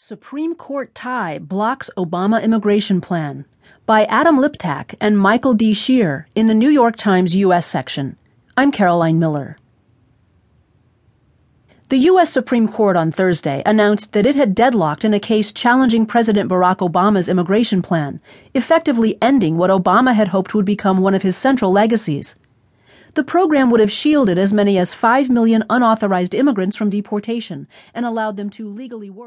Supreme Court tie blocks Obama immigration plan by Adam Liptak and Michael D. Shear in the New York Times U.S. section. I'm Caroline Miller. The U.S. Supreme Court on Thursday announced that it had deadlocked in a case challenging President Barack Obama's immigration plan, effectively ending what Obama had hoped would become one of his central legacies. The program would have shielded as many as 5 million unauthorized immigrants from deportation and allowed them to legally work.